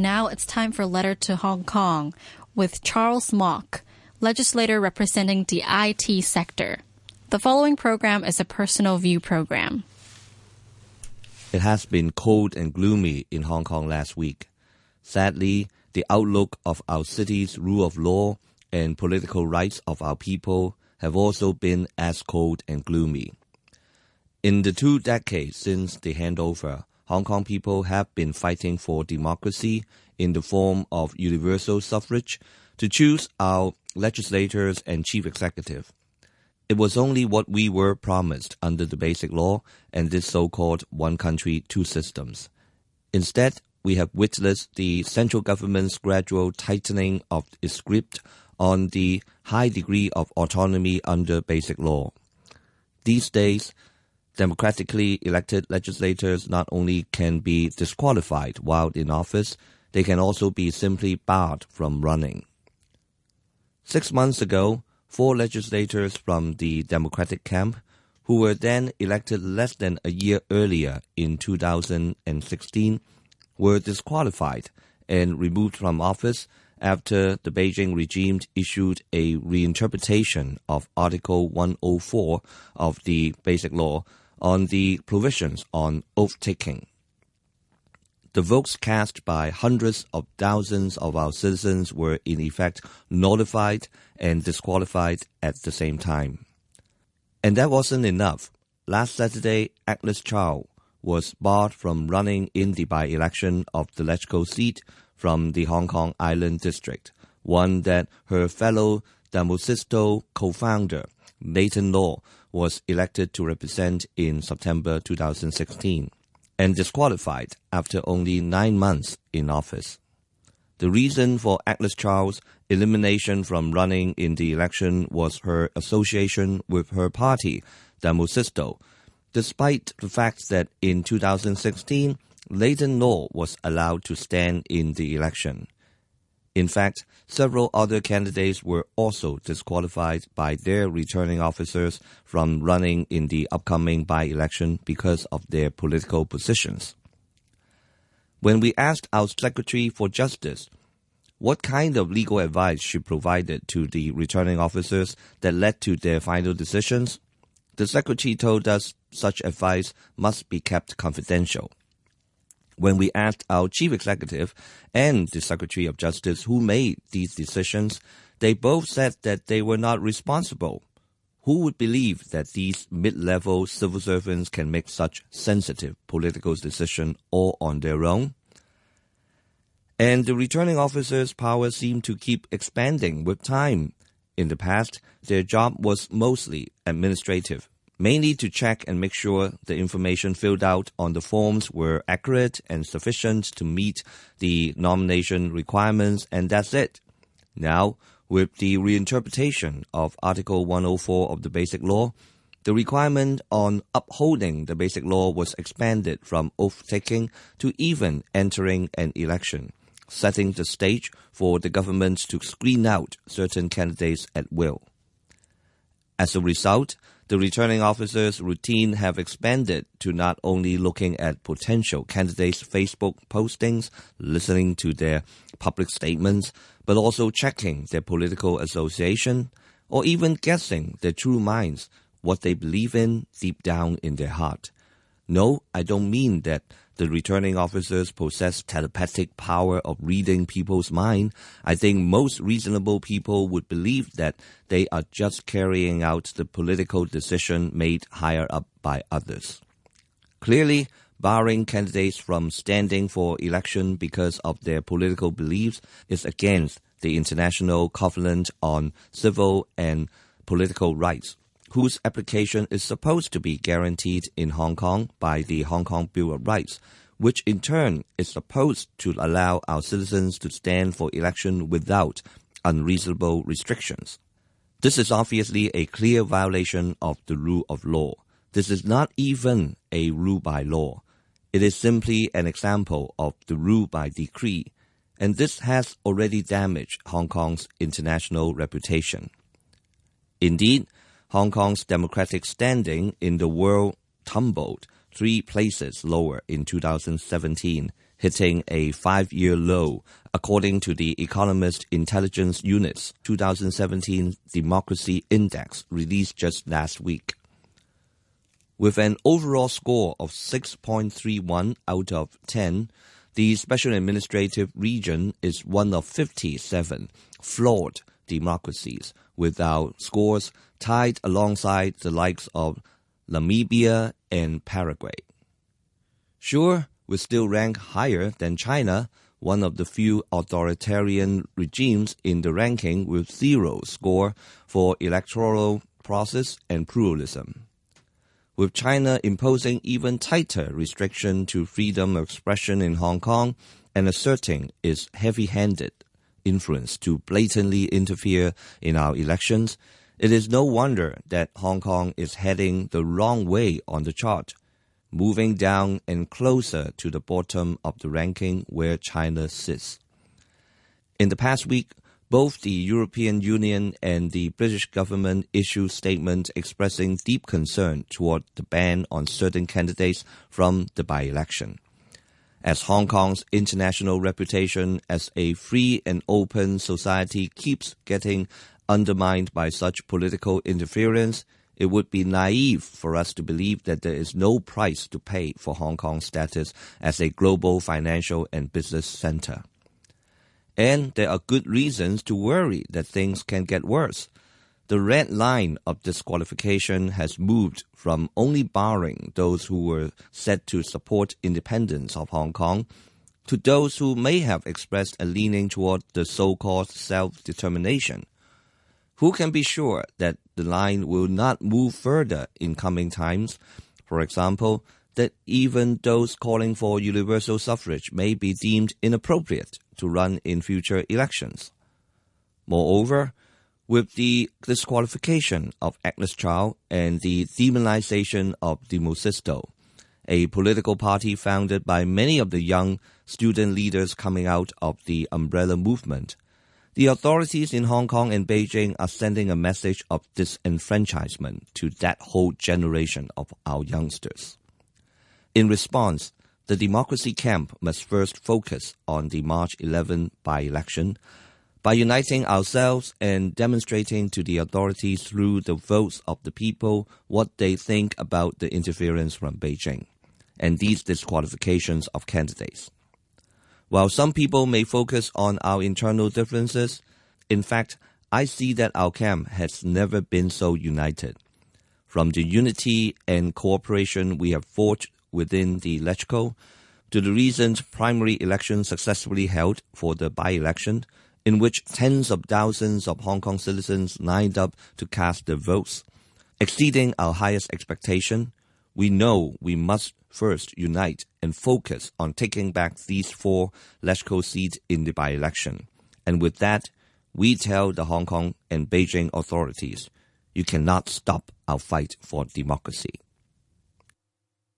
And now it's time for Letter to Hong Kong with Charles Mok, legislator representing the IT sector. The following program is a personal view program. It has been cold and gloomy in Hong Kong last week. Sadly, the outlook of our city's rule of law and political rights of our people have also been as cold and gloomy. In the two decades since the handover, Hong Kong people have been fighting for democracy in the form of universal suffrage to choose our legislators and chief executive. It was only what we were promised under the Basic Law and this so-called one country, two systems. Instead, we have witnessed the central government's gradual tightening of its grip on the high degree of autonomy under Basic Law. These days, democratically elected legislators not only can be disqualified while in office, they can also be simply barred from running. Six months ago, four legislators from the Democratic camp, who were then elected less than a year earlier in 2016, were disqualified and removed from office after the Beijing regime issued a reinterpretation of Article 104 of the Basic Law on the provisions on oath taking. The votes cast by hundreds of thousands of our citizens were in effect nullified and disqualified at the same time. And that wasn't enough. Last Saturday, Agnes Chow was barred from running in the by-election of the LegCo seat from the Hong Kong Island District, one that her fellow Demosisto co-founder, Nathan Law, was elected to represent in September 2016 and disqualified after only nine months in office. The reason for Agnes Chow's elimination from running in the election was her association with her party, Demosisto, despite the fact that in 2016, Nathan Law was allowed to stand in the election. In fact, several other candidates were also disqualified by their returning officers from running in the upcoming by-election because of their political positions. When we asked our Secretary for Justice what kind of legal advice she provided to the returning officers that led to their final decisions, the Secretary told us such advice must be kept confidential. When we asked our chief executive and the Secretary of Justice who made these decisions, they both said that they were not responsible. Who would believe that these mid-level civil servants can make such sensitive political decisions all on their own? And the returning officers' power seemed to keep expanding with time. In the past, their job was mostly administrative mainly to check and make sure the information filled out on the forms were accurate and sufficient to meet the nomination requirements, and that's it. Now, with the reinterpretation of Article 104 of the Basic Law, the requirement on upholding the Basic Law was expanded from oath taking to even entering an election, setting the stage for the government to screen out certain candidates at will. As a result, the returning officers' routine have expanded to not only looking at potential candidates' Facebook postings, listening to their public statements, but also checking their political association, or even guessing their true minds, what they believe in deep down in their heart. No, I don't mean that the returning officers possess telepathic power of reading people's mind, I think most reasonable people would believe that they are just carrying out the political decision made higher up by others. Clearly, barring candidates from standing for election because of their political beliefs is against the International Covenant on Civil and Political Rights, whose application is supposed to be guaranteed in Hong Kong by the Hong Kong Bill of Rights, which in turn is supposed to allow our citizens to stand for election without unreasonable restrictions. This is obviously a clear violation of the rule of law. This is not even a rule by law. It is simply an example of the rule by decree, and this has already damaged Hong Kong's international reputation. Indeed, Hong Kong's democratic standing in the world tumbled three places lower in 2017, hitting a five-year low, according to the Economist Intelligence Unit's 2017 Democracy Index released just last week. With an overall score of 6.31 out of 10, the Special Administrative Region is one of 57 flawed democracies, with our scores tied alongside the likes of Namibia and Paraguay. Sure, we still rank higher than China, one of the few authoritarian regimes in the ranking with zero score for electoral process and pluralism. With China imposing even tighter restriction to freedom of expression in Hong Kong and asserting its heavy-handed influence to blatantly interfere in our elections, it is no wonder that Hong Kong is heading the wrong way on the chart, moving down and closer to the bottom of the ranking where China sits. In the past week, both the European Union and the British government issued statements expressing deep concern toward the ban on certain candidates from the by-election. As Hong Kong's international reputation as a free and open society keeps getting undermined by such political interference, it would be naive for us to believe that there is no price to pay for Hong Kong's status as a global financial and business center. And there are good reasons to worry that things can get worse. The red line of disqualification has moved from only barring those who were said to support independence of Hong Kong to those who may have expressed a leaning toward the so-called self-determination who can be sure that the line will not move further in coming times? For example, that even those calling for universal suffrage may be deemed inappropriate to run in future elections. Moreover, with the disqualification of Agnes Chow and the demonization of Demosisto, a political party founded by many of the young student leaders coming out of the umbrella movement, the authorities in Hong Kong and Beijing are sending a message of disenfranchisement to that whole generation of our youngsters. In response, the democracy camp must first focus on the March 11 by-election by uniting ourselves and demonstrating to the authorities through the votes of the people what they think about the interference from Beijing and these disqualifications of candidates. While some people may focus on our internal differences, in fact, I see that our camp has never been so united. From the unity and cooperation we have forged within the LegCo, to the recent primary election successfully held for the by-election, in which tens of thousands of Hong Kong citizens lined up to cast their votes, exceeding our highest expectation, we know we must first unite and focus on taking back these four LegCo seats in the by-election. And with that, we tell the Hong Kong and Beijing authorities, you cannot stop our fight for democracy.